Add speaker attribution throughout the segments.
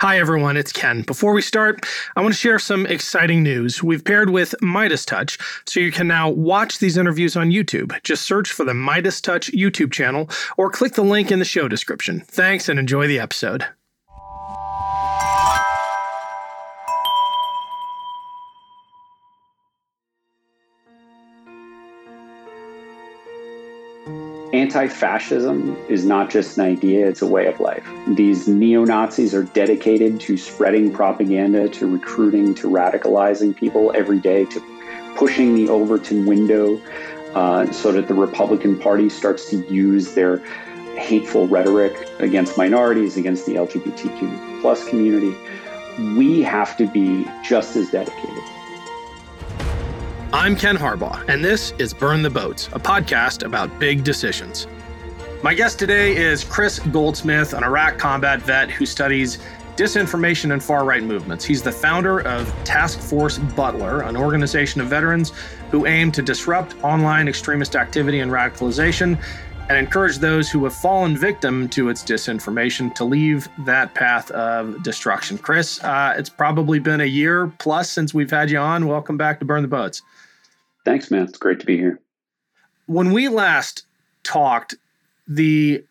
Speaker 1: Hi, everyone. It's Ken. Before we start, I want to share some exciting news. We've paired with MeidasTouch, so you can now watch these interviews on YouTube. Just search for the MeidasTouch YouTube channel or click the link in the show description. Thanks and enjoy the episode.
Speaker 2: Anti fascism is not just an idea, it's a way of life. These neo Nazis are dedicated to spreading propaganda, to recruiting, to radicalizing people every day, to pushing the Overton window uh, so that the Republican Party starts to use their hateful rhetoric against minorities, against the LGBTQ plus community. We have to be just as dedicated.
Speaker 1: I'm Ken Harbaugh, and this is Burn the Boats, a podcast about big decisions. My guest today is Chris Goldsmith, an Iraq combat vet who studies disinformation and far right movements. He's the founder of Task Force Butler, an organization of veterans who aim to disrupt online extremist activity and radicalization and encourage those who have fallen victim to its disinformation to leave that path of destruction. Chris, uh, it's probably been a year plus since we've had you on. Welcome back to Burn the Boats.
Speaker 2: Thanks, man. It's great to be here.
Speaker 1: When we last talked, the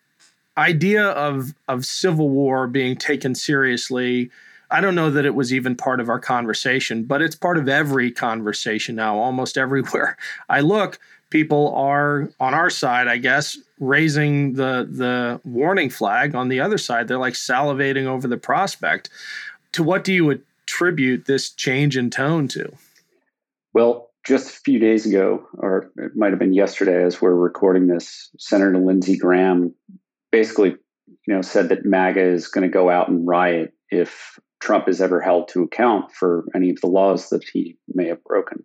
Speaker 1: idea of of civil war being taken seriously, I don't know that it was even part of our conversation, but it's part of every conversation now. Almost everywhere I look, people are on our side, I guess, raising the the warning flag. On the other side, they're like salivating over the prospect. To what do you attribute this change in tone to?
Speaker 2: Well, just a few days ago, or it might have been yesterday as we're recording this, Senator Lindsey Graham basically, you know, said that MAGA is going to go out and riot if Trump is ever held to account for any of the laws that he may have broken.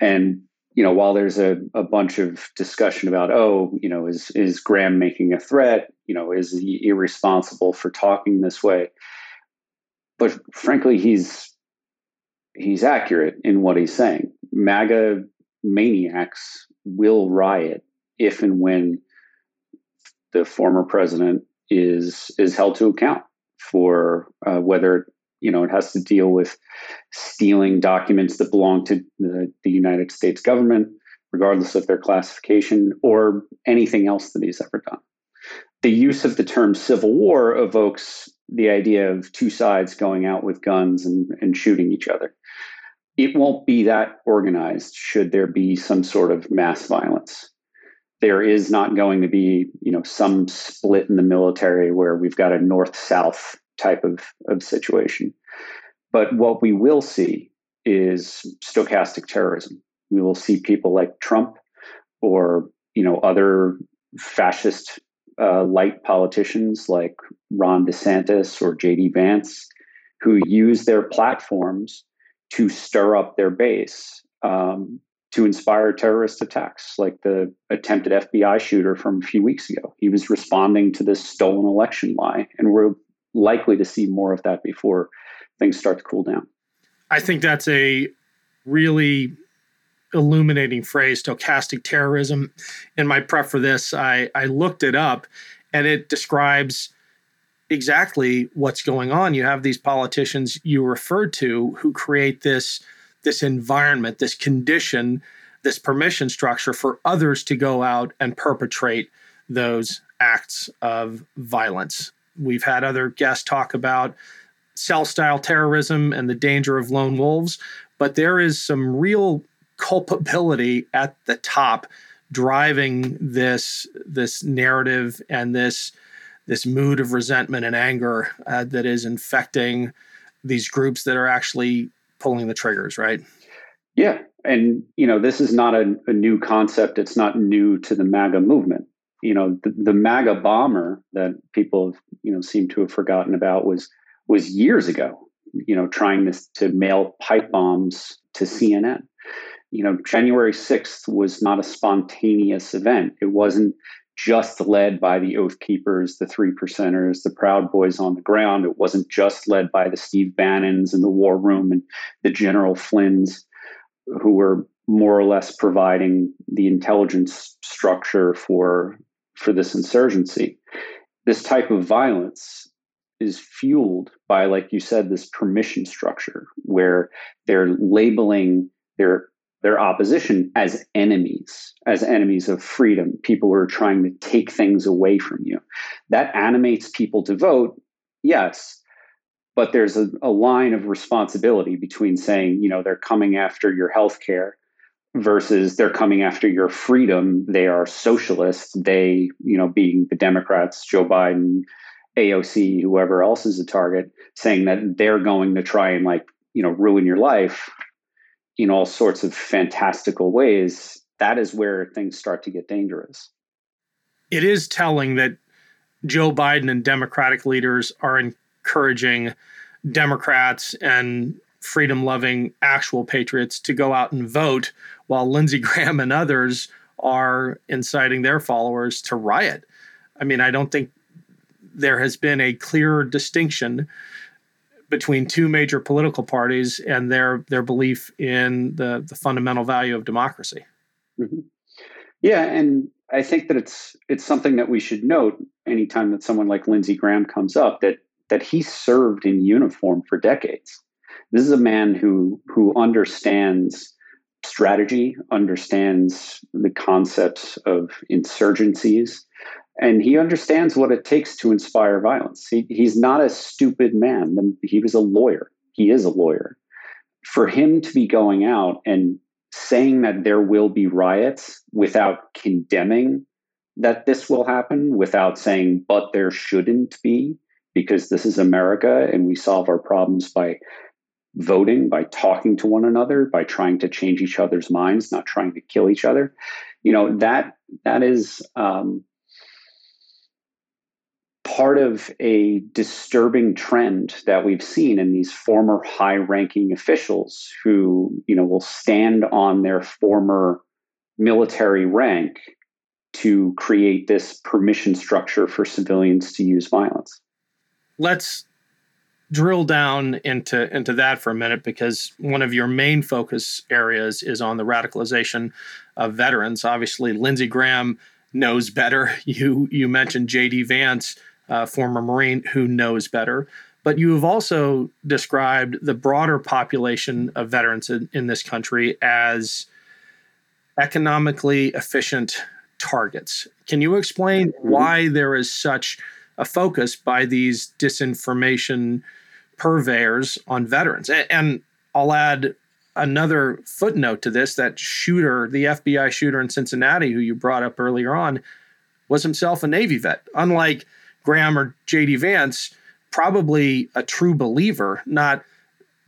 Speaker 2: And you know, while there's a, a bunch of discussion about, oh, you know, is is Graham making a threat? You know, is he irresponsible for talking this way? But frankly, he's he's accurate in what he's saying. MAGA maniacs will riot if and when the former president is is held to account for uh, whether you know it has to deal with stealing documents that belong to the, the United States government, regardless of their classification, or anything else that he's ever done. The use of the term civil war evokes the idea of two sides going out with guns and, and shooting each other it won't be that organized should there be some sort of mass violence. There is not going to be you know some split in the military where we've got a north south type of, of situation. But what we will see is stochastic terrorism. We will see people like trump or you know other fascist uh, light politicians like ron desantis or jd vance who use their platforms to stir up their base um, to inspire terrorist attacks, like the attempted FBI shooter from a few weeks ago. He was responding to this stolen election lie, and we're likely to see more of that before things start to cool down.
Speaker 1: I think that's a really illuminating phrase, stochastic terrorism. In my prep for this, I, I looked it up and it describes exactly what's going on. You have these politicians you referred to who create this this environment, this condition, this permission structure for others to go out and perpetrate those acts of violence. We've had other guests talk about cell style terrorism and the danger of lone wolves, but there is some real culpability at the top driving this this narrative and this this mood of resentment and anger uh, that is infecting these groups that are actually pulling the triggers, right?
Speaker 2: Yeah. And, you know, this is not a, a new concept. It's not new to the MAGA movement. You know, the, the MAGA bomber that people, you know, seem to have forgotten about was was years ago, you know, trying this to mail pipe bombs to CNN. You know, January 6th was not a spontaneous event. It wasn't just led by the Oath Keepers, the Three Percenters, the Proud Boys on the ground. It wasn't just led by the Steve Bannons and the War Room and the General Flynn's, who were more or less providing the intelligence structure for for this insurgency. This type of violence is fueled by, like you said, this permission structure where they're labeling their their opposition as enemies, as enemies of freedom, people who are trying to take things away from you. That animates people to vote, yes, but there's a, a line of responsibility between saying, you know, they're coming after your health care versus they're coming after your freedom. They are socialists. They, you know, being the Democrats, Joe Biden, AOC, whoever else is a target, saying that they're going to try and like, you know, ruin your life in all sorts of fantastical ways. That is where things start to get dangerous.
Speaker 1: It is telling that Joe Biden and Democratic leaders are encouraging Democrats and freedom loving actual patriots to go out and vote, while Lindsey Graham and others are inciting their followers to riot. I mean, I don't think there has been a clearer distinction between two major political parties and their their belief in the the fundamental value of democracy.
Speaker 2: Mm-hmm. Yeah, and I think that it's it's something that we should note anytime that someone like Lindsey Graham comes up that that he served in uniform for decades. This is a man who who understands strategy, understands the concepts of insurgencies, and he understands what it takes to inspire violence. He, he's not a stupid man. He was a lawyer. He is a lawyer. For him to be going out and saying that there will be riots without condemning that this will happen, without saying, but there shouldn't be, because this is America and we solve our problems by voting, by talking to one another, by trying to change each other's minds, not trying to kill each other. You know, that that is um, part of a disturbing trend that we've seen in these former high ranking officials who you know will stand on their former military rank to create this permission structure for civilians to use violence.
Speaker 1: Let's drill down into into that for a minute because one of your main focus areas is on the radicalization of veterans. Obviously lindsey graham knows better. You you mentioned jd vance uh, former Marine who knows better. But you have also described the broader population of veterans in, in this country as economically efficient targets. Can you explain why there is such a focus by these disinformation purveyors on veterans? And I'll add another footnote to this that shooter, the FBI shooter in Cincinnati, who you brought up earlier on, was himself a Navy vet. Unlike Graham or JD Vance, probably a true believer, not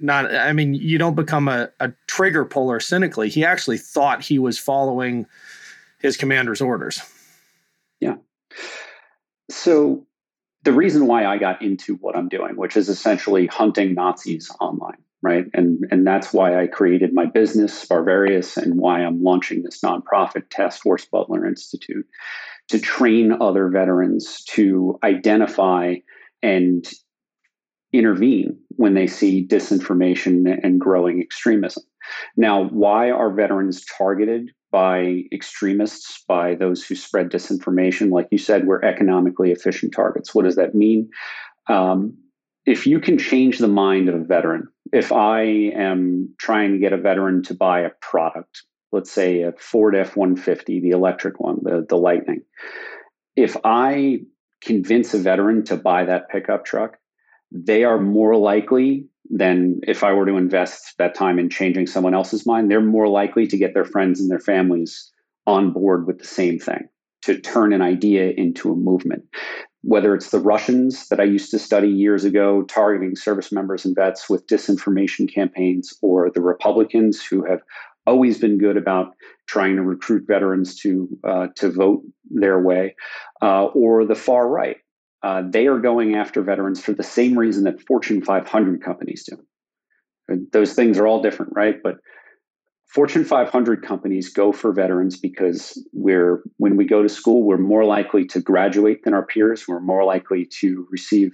Speaker 1: not I mean, you don't become a, a trigger puller cynically. He actually thought he was following his commander's orders.
Speaker 2: Yeah. So the reason why I got into what I'm doing, which is essentially hunting Nazis online, right? And and that's why I created my business, Sparverius, and why I'm launching this nonprofit Task Force Butler Institute to train other veterans to identify and intervene when they see disinformation and growing extremism. Now, why are veterans targeted by extremists, by those who spread disinformation? Like you said, we're economically efficient targets. What does that mean? Um, if you can change the mind of a veteran, if I am trying to get a veteran to buy a product, let's say a Ford F 150, the electric one, the, the Lightning, if I convince a veteran to buy that pickup truck, they are more likely than if I were to invest that time in changing someone else's mind, they're more likely to get their friends and their families on board with the same thing, to turn an idea into a movement. Whether it's the Russians that I used to study years ago, targeting service members and vets with disinformation campaigns, or the Republicans who have always been good about trying to recruit veterans to uh, to vote their way, uh, or the far right. uh, they are going after veterans for the same reason that Fortune 500 companies do. Those things are all different, right? But Fortune 500 companies go for veterans because we're when we go to school, we're more likely to graduate than our peers. We're more likely to receive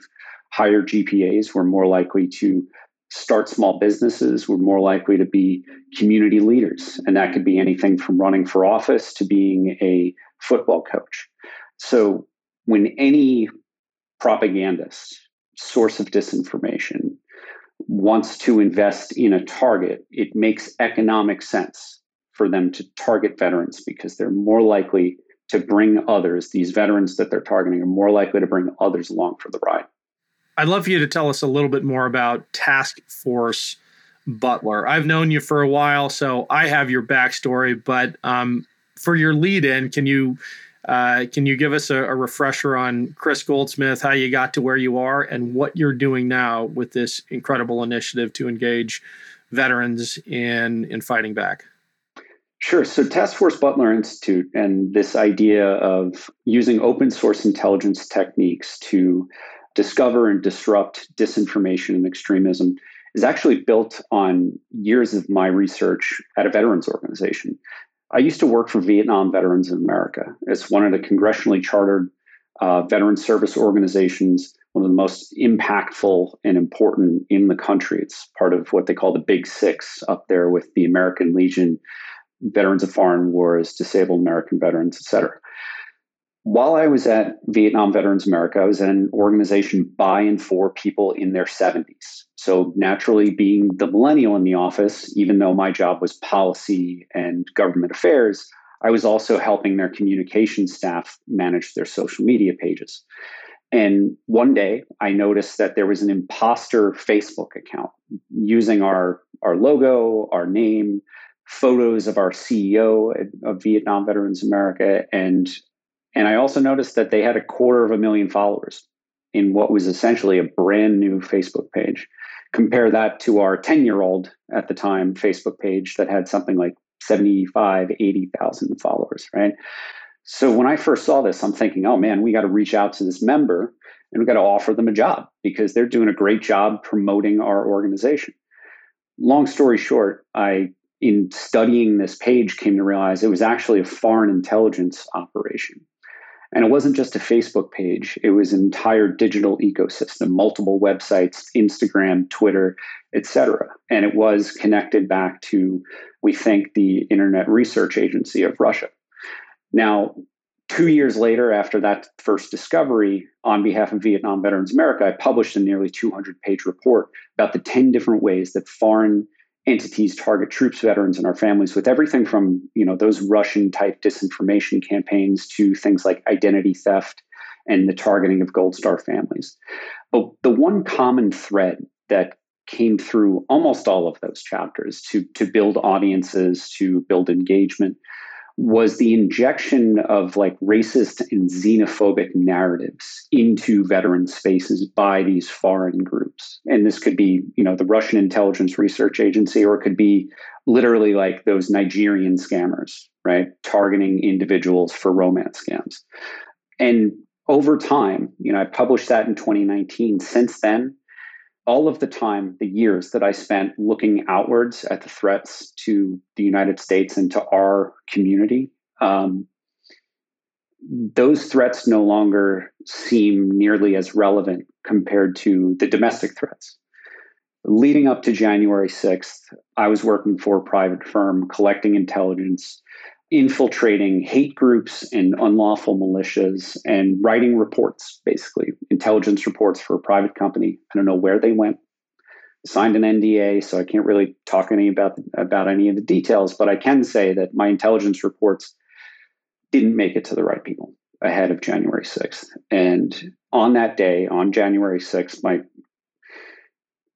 Speaker 2: higher GPAs. We're more likely to start small businesses. We're more likely to be community leaders, and that could be anything from running for office to being a football coach. So when any propagandist, source of disinformation, wants to invest in a target, it makes economic sense for them to target veterans because they're more likely to bring others, these veterans that they're targeting are more likely to bring others along for the ride.
Speaker 1: I'd love for you to tell us a little bit more about Task Force Butler. I've known you for a while, so I have your backstory, but um, for your lead in, can you uh, can you give us a, a, refresher on Chris Goldsmith, how you got to where you are, and what you're doing now with this incredible initiative to engage veterans in in fighting back?
Speaker 2: Sure. So, Task Force Butler Institute and this idea of using open source intelligence techniques to discover and disrupt disinformation and extremism is actually built on years of my research at a veterans organization. I used to work for Vietnam Veterans of America. It's one of the congressionally chartered uh, veteran service organizations, one of the most impactful and important in the country. It's part of what they call the Big Six up there with the American Legion, Veterans of Foreign Wars, Disabled American Veterans, et cetera while I was at Vietnam Veterans America, I was an organization by and for people in their 70s. So, naturally, being the millennial in the office, even though my job was policy and government affairs, I was also helping their communication staff manage their social media pages. And one day I noticed that there was an imposter Facebook account using our, our logo, our name, photos of our CEO of Vietnam Veterans America, and and I also noticed that they had a quarter of a million followers in what was essentially a brand new Facebook page. Compare that to our 10 year old at the time Facebook page that had something like 75, 80,000 followers, right? So when I first saw this, I'm thinking, oh man, we got to reach out to this member and we got to offer them a job because they're doing a great job promoting our organization. Long story short, I in studying this page came to realize it was actually a foreign intelligence operation and it wasn't just a Facebook page, it was an entire digital ecosystem, multiple websites, Instagram, Twitter, etc. And it was connected back to, we think, the Internet Research Agency of Russia. Now, two years later, after that first discovery, on behalf of Vietnam Veterans America, I published a nearly 200 page report about the 10 different ways that foreign entities target troops, veterans, and our families with everything from you know those Russian type disinformation campaigns to things like identity theft and the targeting of Gold Star families. But the one common thread that came through almost all of those chapters to to build audiences, to build engagement, was the injection of like racist and xenophobic narratives into veteran spaces by these foreign groups. And this could be, you know, the Russian intelligence research agency, or it could be literally like those Nigerian scammers, right? Targeting individuals for romance scams. And over time, you know, I published that in 2019. Since then, all of the time, the years that I spent looking outwards at the threats to the United States and to our community, um, those threats no longer seem nearly as relevant compared to the domestic threats. Leading up to January 6th, I was working for a private firm collecting intelligence infiltrating hate groups and unlawful militias and writing reports, basically intelligence reports for a private company. I don't know where they went. Signed an NDA, so I can't really talk any about about any of the details. But I can say that my intelligence reports didn't make it to the right people ahead of January 6th. And on that day, on January 6th, my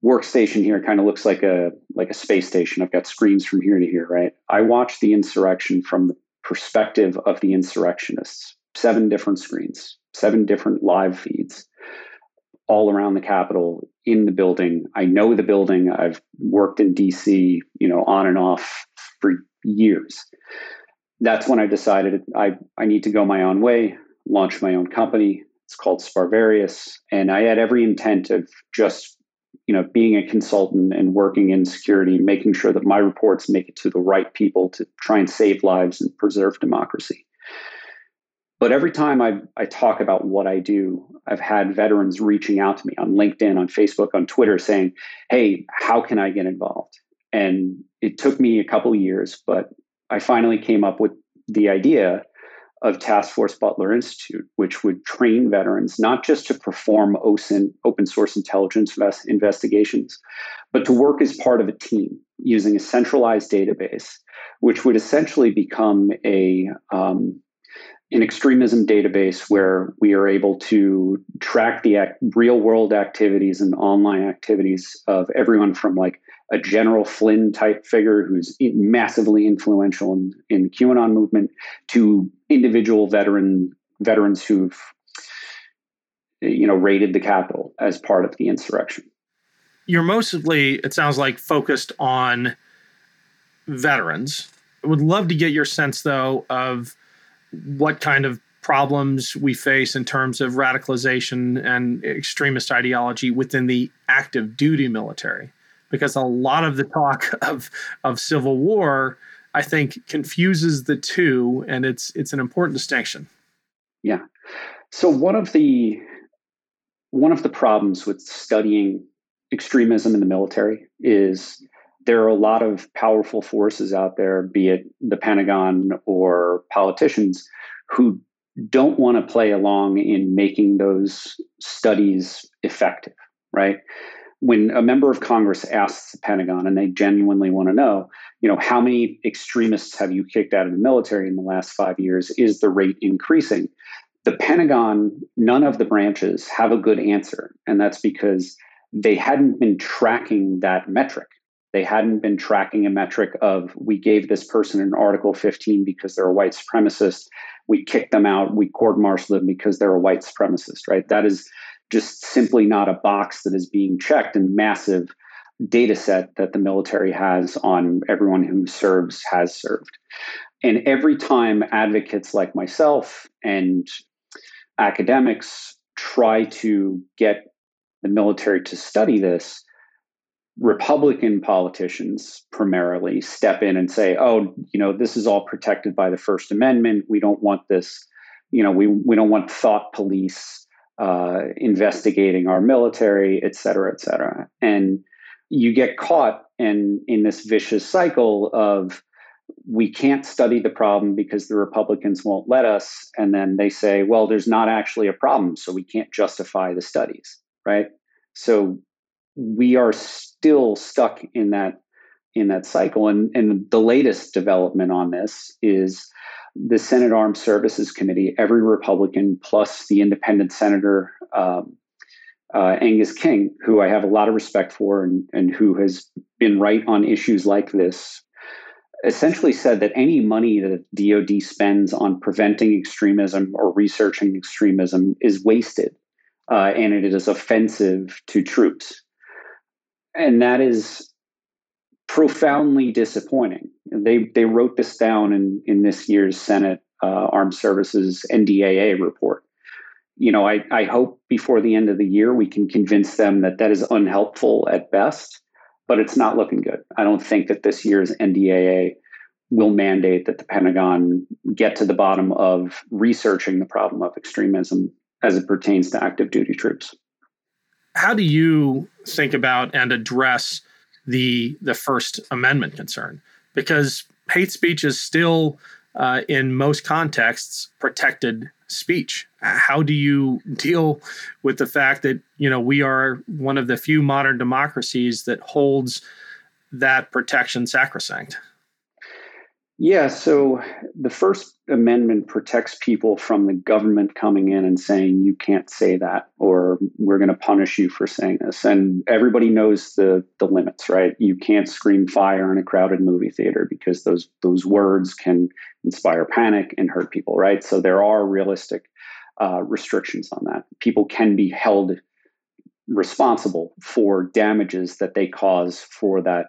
Speaker 2: workstation here kind of looks like a like a space station. I've got screens from here to here, right? I watched the insurrection from the perspective of the insurrectionists. Seven different screens, seven different live feeds all around the Capitol in the building. I know the building. I've worked in DC, you know, on and off for years. That's when I decided I, I need to go my own way, launch my own company. It's called Sparverius. and I had every intent of just you know being a consultant and working in security, making sure that my reports make it to the right people to try and save lives and preserve democracy. But every time I, I talk about what I do, I've had veterans reaching out to me on LinkedIn, on Facebook, on Twitter saying, Hey, how can I get involved? And it took me a couple years, but I finally came up with the idea of Task Force Butler Institute, which would train veterans not just to perform open source intelligence investigations, but to work as part of a team using a centralized database, which would essentially become a um, an extremism database where we are able to track the real world activities and online activities of everyone from like a General Flynn type figure who's massively influential in, in the QAnon movement to individual veteran veterans who've you know raided the Capitol as part of the insurrection.
Speaker 1: You're mostly, it sounds like, focused on veterans. I would love to get your sense though of what kind of problems we face in terms of radicalization and extremist ideology within the active duty military because a lot of the talk of of civil war i think confuses the two and it's it's an important distinction
Speaker 2: yeah so one of the one of the problems with studying extremism in the military is there are a lot of powerful forces out there, be it the Pentagon or politicians, who don't want to play along in making those studies effective, right? When a member of Congress asks the Pentagon and they genuinely want to know, you know, how many extremists have you kicked out of the military in the last five years? Is the rate increasing? The Pentagon, none of the branches have a good answer. And that's because they hadn't been tracking that metric. They hadn't been tracking a metric of we gave this person an Article 15 because they're a white supremacist. We kicked them out. We court martialed them because they're a white supremacist, right? That is just simply not a box that is being checked and massive data set that the military has on everyone who serves, has served. And every time advocates like myself and academics try to get the military to study this, Republican politicians primarily step in and say, oh, you know, this is all protected by the First Amendment. We don't want this, you know, we, we don't want thought police uh, investigating our military, et cetera, et cetera. And you get caught in, in this vicious cycle of we can't study the problem because the Republicans won't let us. And then they say, well, there's not actually a problem, so we can't justify the studies, right? So we are still stuck in that in that cycle. And, and the latest development on this is the Senate Armed Services Committee, every Republican plus the independent senator, um, uh, Angus King, who I have a lot of respect for and, and who has been right on issues like this, essentially said that any money that DoD spends on preventing extremism or researching extremism is wasted uh, and it is offensive to troops. And that is profoundly disappointing. They they wrote this down in in this year's Senate uh, Armed Services NDAA report. You know, I I hope before the end of the year we can convince them that that is unhelpful at best, but it's not looking good. I don't think that this year's NDAA will mandate that the Pentagon get to the bottom of researching the problem of extremism as it pertains to active duty troops
Speaker 1: how do you think about and address the the First Amendment concern? Because hate speech is still, uh, in most contexts, protected speech. How do you deal with the fact that you know we are one of the few modern democracies that holds that protection sacrosanct?
Speaker 2: Yeah, so the First Amendment protects people from the government coming in and saying, you can't say that, or we're going to punish you for saying this. And everybody knows the, the limits, right? You can't scream fire in a crowded movie theater because those, those words can inspire panic and hurt people, right? So there are realistic uh, restrictions on that. People can be held responsible for damages that they cause for that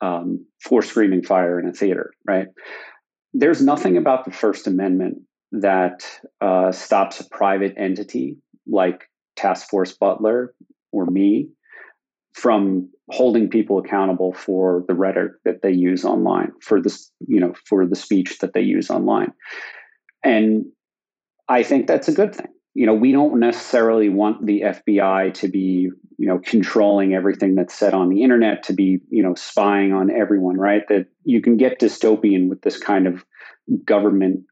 Speaker 2: um, for screaming fire in a theater, right? There's nothing about the First Amendment that uh, stops a private entity like Task Force Butler or me from holding people accountable for the rhetoric that they use online, for this, you know, for the speech that they use online. And I think that's a good thing. You know, we don't necessarily want the FBI to be, you know, controlling everything that's said on the internet, to be, you know, spying on everyone, right? That you can get dystopian with this kind of government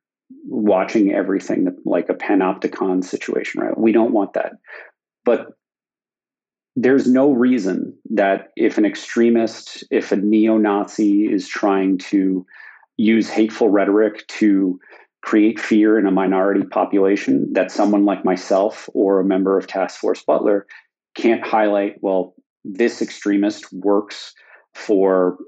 Speaker 2: watching everything like a panopticon situation, right? We don't want that. But there's no reason that if an extremist, if a neo Nazi is trying to use hateful rhetoric to create fear in a minority population, that someone like myself or a member of Task Force Butler can't highlight, well, this extremist works for,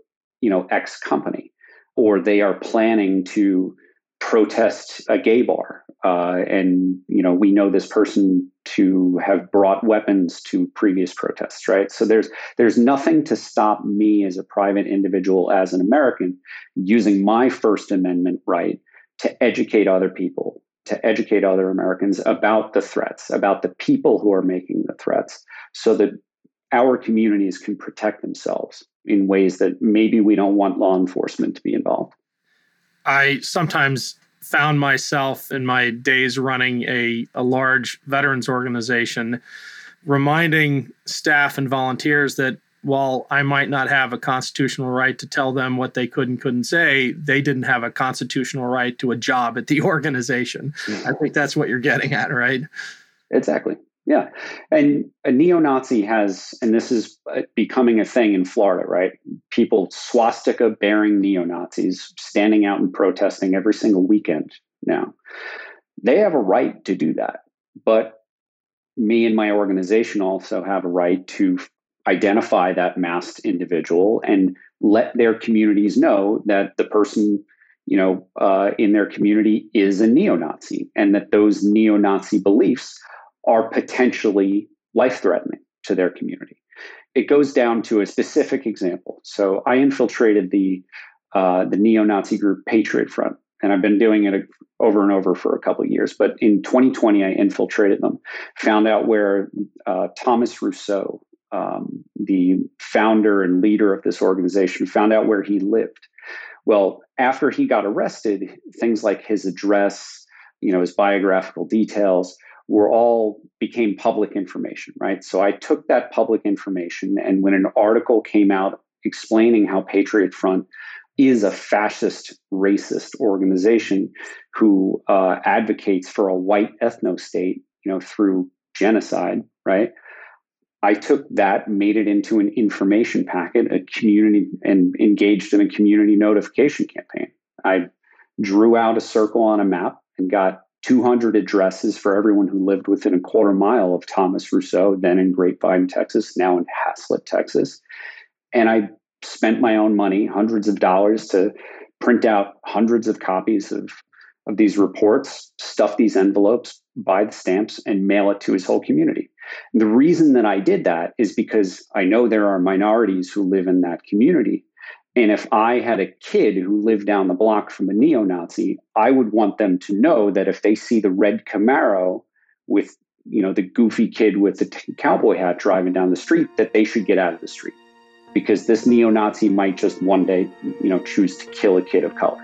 Speaker 2: you know, X company, or they are planning to protest a gay bar. Uh, and you know we know this person to have brought weapons to previous protests right so there's there's nothing to stop me as a private individual as an american using my first amendment right to educate other people to educate other americans about the threats about the people who are making the threats so that our communities can protect themselves in ways that maybe we don't want law enforcement to be involved.
Speaker 1: I sometimes found myself in my days running a, a large veterans organization reminding staff and volunteers that while I might not have a constitutional right to tell them what they could and couldn't say, they didn't have a constitutional right to a job at the organization. Mm-hmm. I think that's what you're getting at, right?
Speaker 2: Exactly. Yeah. And a neo Nazi has, and this is becoming a thing in Florida, right? People swastika bearing neo Nazis standing out and protesting every single weekend now. They have a right to do that. But me and my organization also have a right to identify that masked individual and let their communities know that the person you know uh, in their community is a neo-nazi and that those neo-nazi beliefs are potentially life threatening to their community. It goes down to a specific example. So I infiltrated the uh, the neo-Nazi group Patriot Front, and I've been doing it over and over for a couple of years. But in 2020, I infiltrated them, found out where uh, Thomas Rousseau, um, the founder and leader of this organization, found out where he lived. Well, after he got arrested, things like his address, you know, his biographical details were all became public information, right? So I took that public information, and when an article came out explaining how Patriot Front is a fascist, racist organization who uh, advocates for a white ethno state, you know, through genocide, right? I took that, made it into an information packet, a community, and engaged in a community notification campaign. I drew out a circle on a map and got 200 addresses for everyone who lived within a quarter mile of Thomas Rousseau, then in Grapevine, Texas, now in Haslet, Texas. And I spent my own money, hundreds of dollars, to print out hundreds of copies of, of these reports, stuff these envelopes, buy the stamps, and mail it to his whole community. The reason that I did that is because I know there are minorities who live in that community and if I had a kid who lived down the block from a neo Nazi, I would want them to know that if they see the red Camaro with, you know, the goofy kid with the t- cowboy hat driving down the street, that they should get out of the street because this neo Nazi might just one day, you know, choose to kill a kid of color.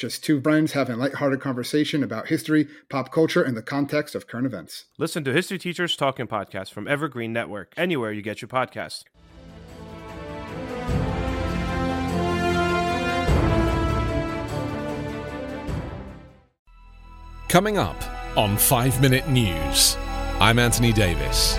Speaker 3: Just two friends having a lighthearted conversation about history, pop culture, and the context of current events.
Speaker 4: Listen to History Teachers Talking Podcast from Evergreen Network, anywhere you get your podcast.
Speaker 5: Coming up on 5 Minute News, I'm Anthony Davis.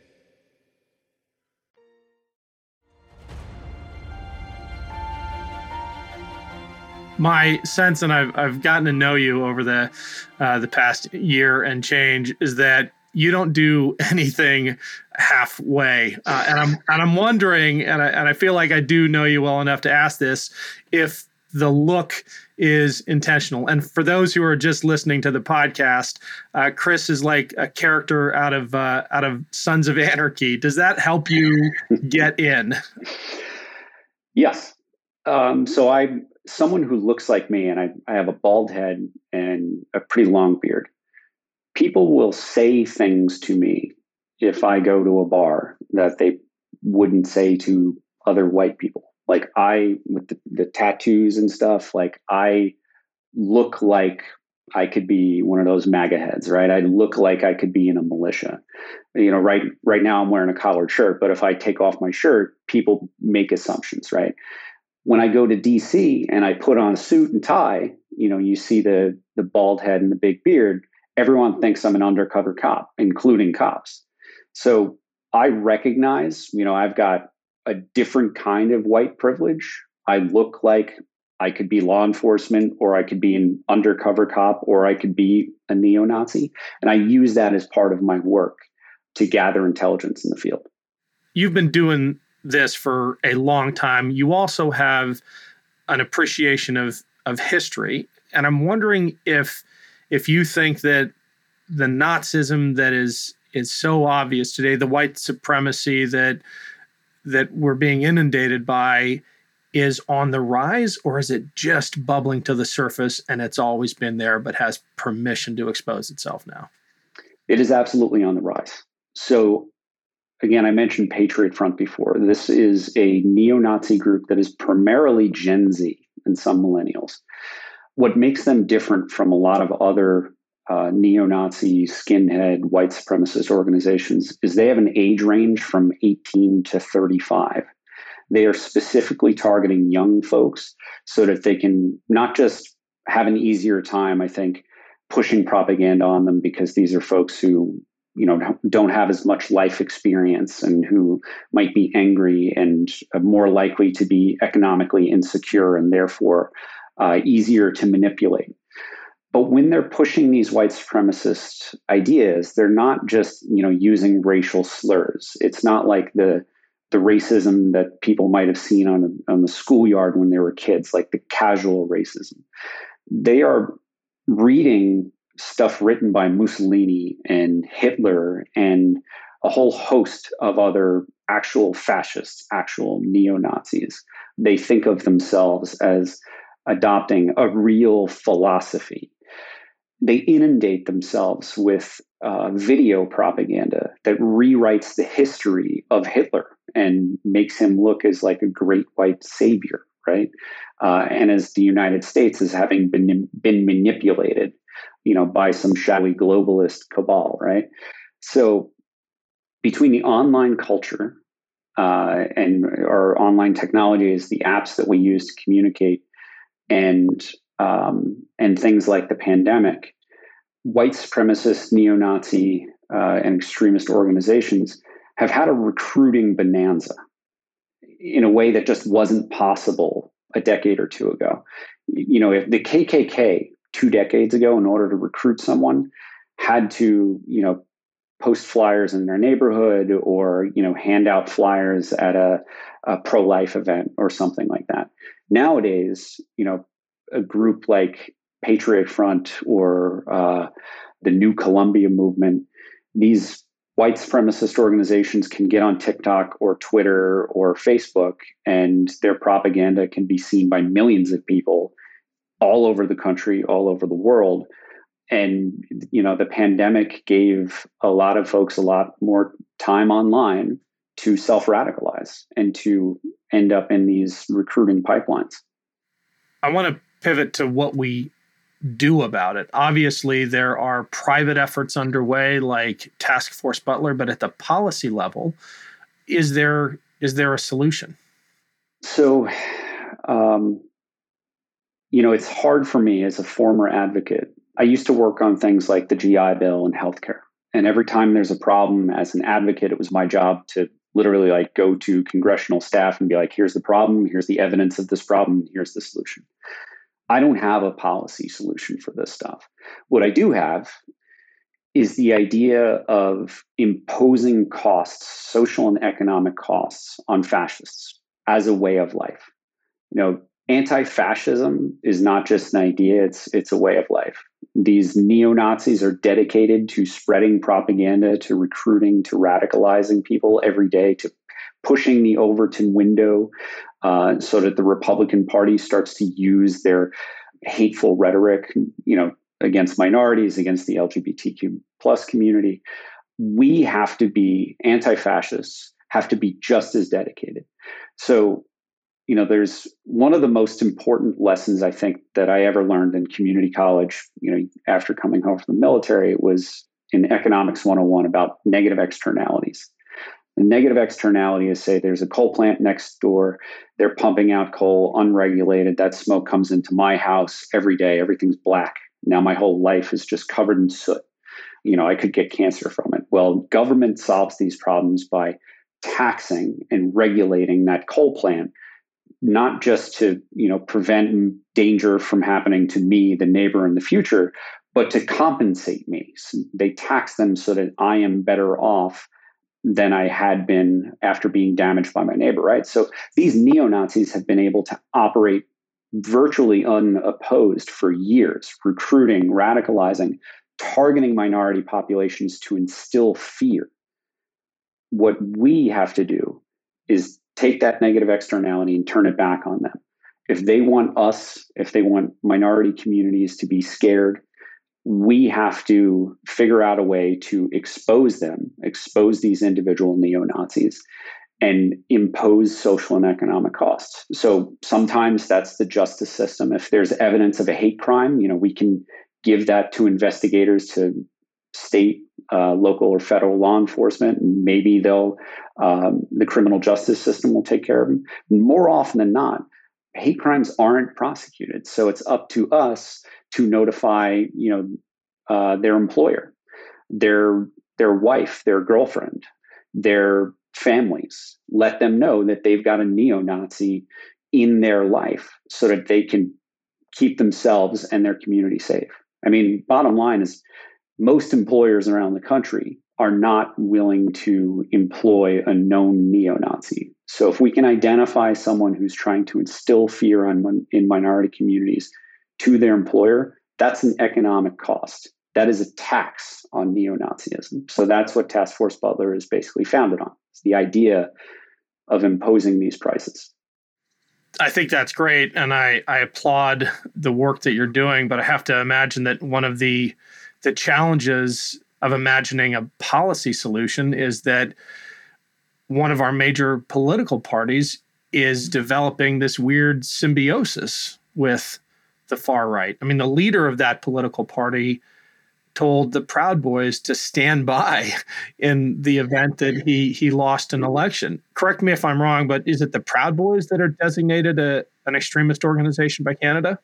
Speaker 1: My sense, and I've I've gotten to know you over the uh, the past year and change, is that you don't do anything halfway. Uh, and I'm and I'm wondering, and I and I feel like I do know you well enough to ask this, if the look is intentional. And for those who are just listening to the podcast, uh, Chris is like a character out of uh, out of Sons of Anarchy. Does that help you get in?
Speaker 2: Yes. Um, so I'm someone who looks like me, and I, I have a bald head and a pretty long beard people will say things to me if I go to a bar that they wouldn't say to other white people. Like I, with the, the tattoos and stuff, like I look like I could be one of those MAGA heads, right? I look like I could be in a militia. You know, right right now I'm wearing a collared shirt, but if I take off my shirt, people make assumptions, right? When I go to DC and I put on a suit and tie, you know, you see the the bald head and the big beard everyone thinks I'm an undercover cop, including cops. So I recognize, you know, I've got a different kind of white privilege. I look like I could be law enforcement, or I could be an undercover cop, or I could be a neo Nazi. And I use that as part of my work to gather intelligence in the field.
Speaker 1: You've been doing this for a long time. You also have an appreciation of, of history. And I'm wondering if if you think that the Nazism that is is so obvious today, the white supremacy that that we're being inundated by is on the rise or is it just bubbling to the surface and it's always been there but has permission to expose itself now?
Speaker 2: It is absolutely on the rise. So again, I mentioned Patriot Front before. This is a neo-Nazi group that is primarily Gen Z and some millennials what makes them different from a lot of other uh, neo Nazi, skinhead, white supremacist organizations is they have an age range from 18 to 35. They are specifically targeting young folks so that they can not just have an easier time, I think, pushing propaganda on them because these are folks who you know don't have as much life experience and who might be angry and more likely to be economically insecure and therefore uh, easier to manipulate. But when they're pushing these white supremacist ideas, they're not just you know using racial slurs. It's not like the the racism that people might have seen on on the schoolyard when they were kids, like the casual racism. They are reading stuff written by Mussolini and Hitler and a whole host of other actual fascists, actual neo Nazis. They think of themselves as adopting a real philosophy. They inundate themselves with uh, video propaganda that rewrites the history of Hitler and makes him look as like a great white savior, right? Uh, and as the United States is having been been manipulated, you know, by some shadowy globalist cabal, right? So between the online culture uh, and our online technologies, the apps that we use to communicate, and um, and things like the pandemic, white supremacist, neo-Nazi, uh, and extremist organizations have had a recruiting bonanza in a way that just wasn't possible a decade or two ago. You know, if the KKK two decades ago, in order to recruit someone, had to you know post flyers in their neighborhood or you know hand out flyers at a, a pro-life event or something like that. Nowadays, you know, a group like Patriot Front or uh, the New Columbia Movement, these white supremacist organizations can get on TikTok or Twitter or Facebook, and their propaganda can be seen by millions of people all over the country, all over the world. And you know, the pandemic gave a lot of folks a lot more time online to self radicalize and to end up in these recruiting pipelines.
Speaker 1: I want to pivot to what we do about it. Obviously, there are private efforts underway like Task Force Butler, but at the policy level, is there is there a solution?
Speaker 2: So, um, you know, it's hard for me as a former advocate. I used to work on things like the GI Bill and healthcare, and every time there's a problem, as an advocate, it was my job to literally like go to congressional staff and be like, "Here's the problem. Here's the evidence of this problem. Here's the solution." I don't have a policy solution for this stuff. What I do have is the idea of imposing costs, social and economic costs on fascists as a way of life. You know, anti-fascism is not just an idea, it's it's a way of life. These neo-Nazis are dedicated to spreading propaganda, to recruiting, to radicalizing people every day, to pushing the Overton window uh, so that the Republican Party starts to use their hateful rhetoric, you know, against minorities, against the LGBTQ plus community. We have to be anti-fascists, have to be just as dedicated. So, you know, there's one of the most important lessons I think that I ever learned in community college, you know, after coming home from the military, it was in economics 101 about negative externalities. The negative externality is say there's a coal plant next door, they're pumping out coal unregulated. That smoke comes into my house every day, everything's black. Now my whole life is just covered in soot. You know, I could get cancer from it. Well, government solves these problems by taxing and regulating that coal plant not just to you know prevent danger from happening to me the neighbor in the future but to compensate me so they tax them so that i am better off than I had been after being damaged by my neighbor, right? So these neo Nazis have been able to operate virtually unopposed for years, recruiting, radicalizing, targeting minority populations to instill fear. What we have to do is take that negative externality and turn it back on them. If they want us, if they want minority communities to be scared, we have to figure out a way to expose them, expose these individual neo Nazis, and impose social and economic costs. So sometimes that's the justice system. If there's evidence of a hate crime, you know, we can give that to investigators to state, uh, local, or federal law enforcement. Maybe they'll um, the criminal justice system will take care of them. More often than not, hate crimes aren't prosecuted. So it's up to us to notify, you know, uh, their employer, their their wife, their girlfriend, their families. Let them know that they've got a neo-Nazi in their life, so that they can keep themselves and their community safe. I mean, bottom line is, most employers around the country are not willing to employ a known neo-Nazi. So if we can identify someone who's trying to instill fear on in minority communities to their employer, that's an economic cost. That is a tax on neo Nazism. So that's what Task Force Butler is basically founded on. It's the idea of imposing these prices.
Speaker 1: I think that's great. And I, I applaud the work that you're doing, but I have to imagine that one of the the challenges of imagining a policy solution is that one of our major political parties is developing this weird symbiosis with the far right. I mean, the leader of that political party told the Proud Boys to stand by in the event that he he lost an election. Correct me if I'm wrong, but is it the Proud Boys that are designated a, an extremist organization by Canada?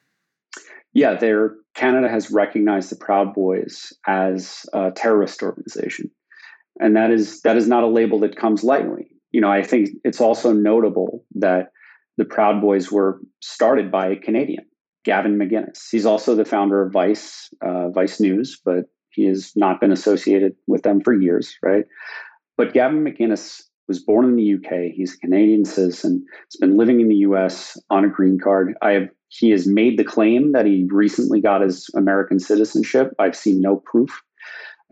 Speaker 2: Yeah, there. Canada has recognized the Proud Boys as a terrorist organization, and that is that is not a label that comes lightly. You know, I think it's also notable that the Proud Boys were started by a Canadian. Gavin McInnes. He's also the founder of Vice, uh, Vice News, but he has not been associated with them for years, right? But Gavin McInnes was born in the UK. He's a Canadian citizen. He's been living in the US on a green card. I have he has made the claim that he recently got his American citizenship. I've seen no proof.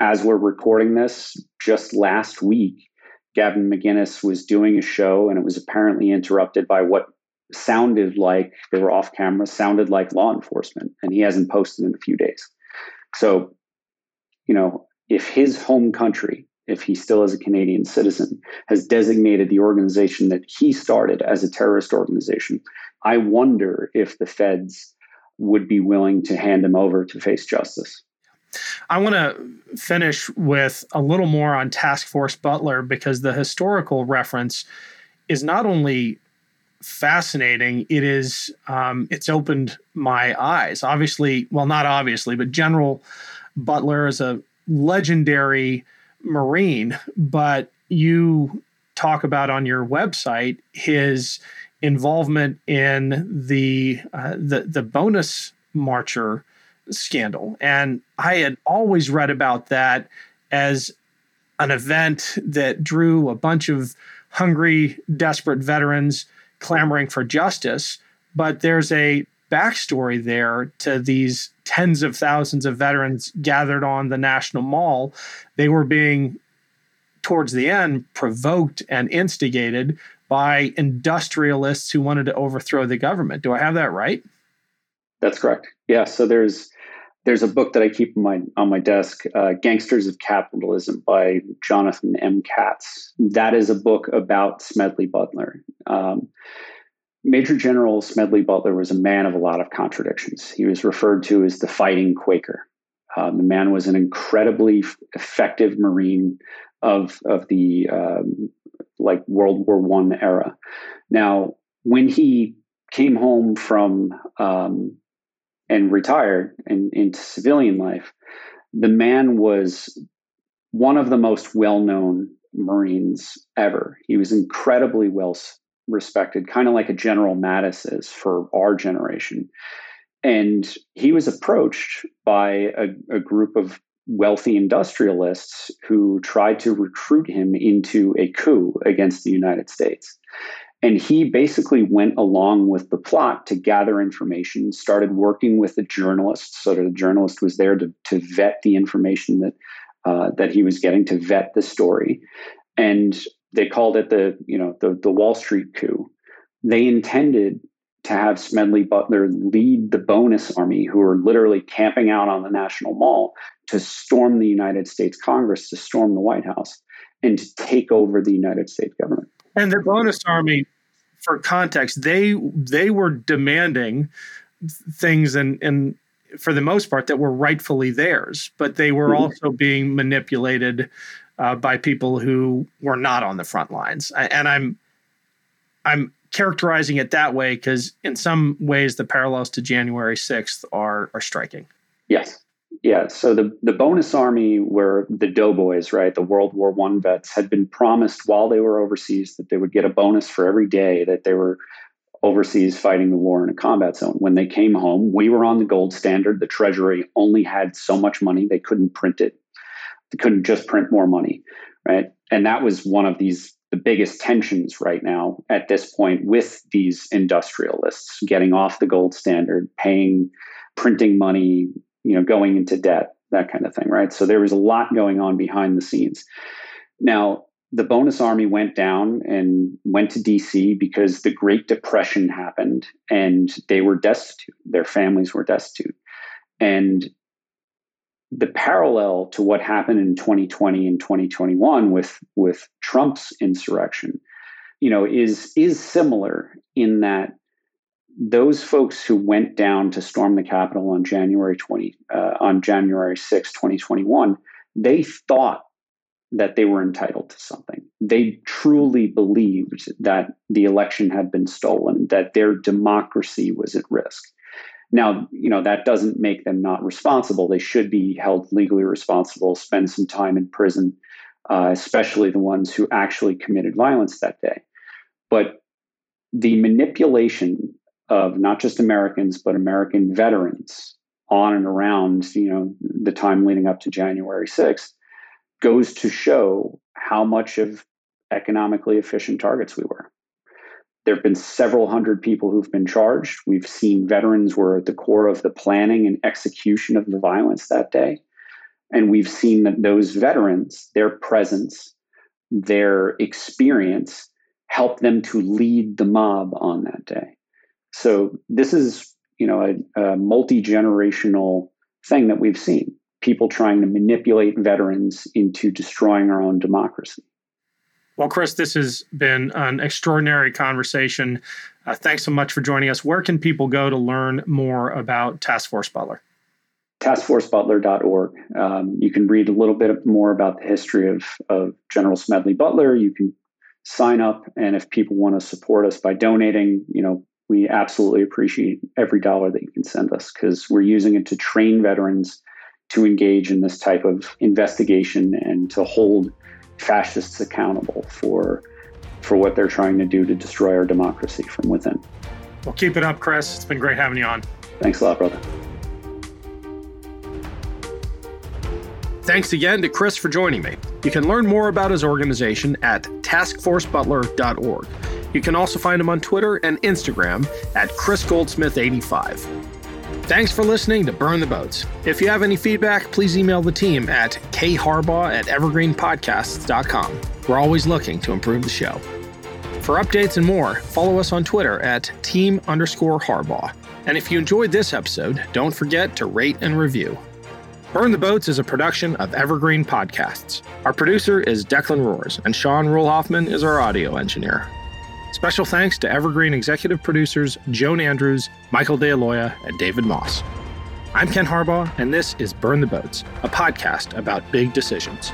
Speaker 2: As we're recording this, just last week, Gavin McInnes was doing a show and it was apparently interrupted by what sounded like they were off camera, sounded like law enforcement, and he hasn't posted in a few days. So, you know, if his home country if he still is a Canadian citizen, has designated the organization that he started as a terrorist organization. I wonder if the feds would be willing to hand him over to face justice.
Speaker 1: I want to finish with a little more on Task Force Butler because the historical reference is not only fascinating, it is um, it's opened my eyes. Obviously, well, not obviously, but General Butler is a legendary Marine, but you talk about on your website his involvement in the uh, the the bonus marcher scandal. And I had always read about that as an event that drew a bunch of hungry, desperate veterans clamoring for justice. But there's a backstory there to these tens of thousands of veterans gathered on the National Mall. They were being, towards the end, provoked and instigated by industrialists who wanted to overthrow the government. Do I have that right?
Speaker 2: That's correct. Yeah. So there's there's a book that I keep on my on my desk, uh, "Gangsters of Capitalism" by Jonathan M. Katz. That is a book about Smedley Butler. Um, Major General Smedley Butler was a man of a lot of contradictions. He was referred to as the fighting Quaker. Um, the man was an incredibly effective Marine of of the um, like World War One era. Now, when he came home from um, and retired and into civilian life, the man was one of the most well known Marines ever. He was incredibly well respected, kind of like a General Mattis is for our generation. And he was approached by a, a group of wealthy industrialists who tried to recruit him into a coup against the United States. And he basically went along with the plot to gather information, started working with the journalist. So the journalist was there to, to vet the information that uh, that he was getting, to vet the story. And they called it the, you know, the, the Wall Street coup. They intended to have Smedley Butler lead the bonus army, who were literally camping out on the National Mall to storm the United States Congress, to storm the White House, and to take over the United States government.
Speaker 1: And the bonus army for context, they they were demanding things and and for the most part that were rightfully theirs, but they were mm-hmm. also being manipulated uh, by people who were not on the front lines. And I'm I'm characterizing it that way because in some ways the parallels to January 6th are are striking.
Speaker 2: Yes. Yeah, so the, the bonus army were the doughboys, right? The World War One vets had been promised while they were overseas that they would get a bonus for every day that they were overseas fighting the war in a combat zone. When they came home, we were on the gold standard. The Treasury only had so much money, they couldn't print it. Couldn't just print more money, right? And that was one of these the biggest tensions right now at this point with these industrialists getting off the gold standard, paying printing money, you know, going into debt, that kind of thing, right? So there was a lot going on behind the scenes. Now, the bonus army went down and went to DC because the Great Depression happened and they were destitute. Their families were destitute. And the parallel to what happened in 2020 and 2021 with with Trump's insurrection, you know, is is similar in that those folks who went down to storm the Capitol on January 20 uh, on January 6, 2021, they thought that they were entitled to something. They truly believed that the election had been stolen, that their democracy was at risk. Now, you know, that doesn't make them not responsible. They should be held legally responsible, spend some time in prison, uh, especially the ones who actually committed violence that day. But the manipulation of not just Americans, but American veterans on and around, you know, the time leading up to January 6th goes to show how much of economically efficient targets we were. There have been several hundred people who've been charged. We've seen veterans were at the core of the planning and execution of the violence that day. And we've seen that those veterans, their presence, their experience helped them to lead the mob on that day. So this is, you know, a, a multi generational thing that we've seen. people trying to manipulate veterans into destroying our own democracy.
Speaker 1: Well, Chris, this has been an extraordinary conversation. Uh, thanks so much for joining us. Where can people go to learn more about Task Force Butler?
Speaker 2: taskforcebutler.org. Um, you can read a little bit more about the history of, of General Smedley Butler. You can sign up, and if people want to support us by donating, you know, we absolutely appreciate every dollar that you can send us because we're using it to train veterans to engage in this type of investigation and to hold fascists accountable for for what they're trying to do to destroy our democracy from within.
Speaker 1: Well, keep it up, Chris. It's been great having you on.
Speaker 2: Thanks a lot, brother.
Speaker 1: Thanks again to Chris for joining me. You can learn more about his organization at taskforcebutler.org. You can also find him on Twitter and Instagram at Chris Goldsmith85. Thanks for listening to Burn the Boats. If you have any feedback, please email the team at kharbaugh at evergreenpodcasts.com. We're always looking to improve the show. For updates and more, follow us on Twitter at team underscore Harbaugh. And if you enjoyed this episode, don't forget to rate and review. Burn the Boats is a production of Evergreen Podcasts. Our producer is Declan Roars, and Sean Rule is our audio engineer. Special thanks to Evergreen executive producers Joan Andrews, Michael DeAloia, and David Moss. I'm Ken Harbaugh, and this is Burn the Boats, a podcast about big decisions.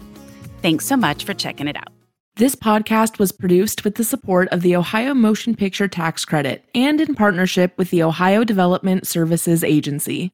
Speaker 6: Thanks so much for checking it out.
Speaker 7: This podcast was produced with the support of the Ohio Motion Picture Tax Credit and in partnership with the Ohio Development Services Agency.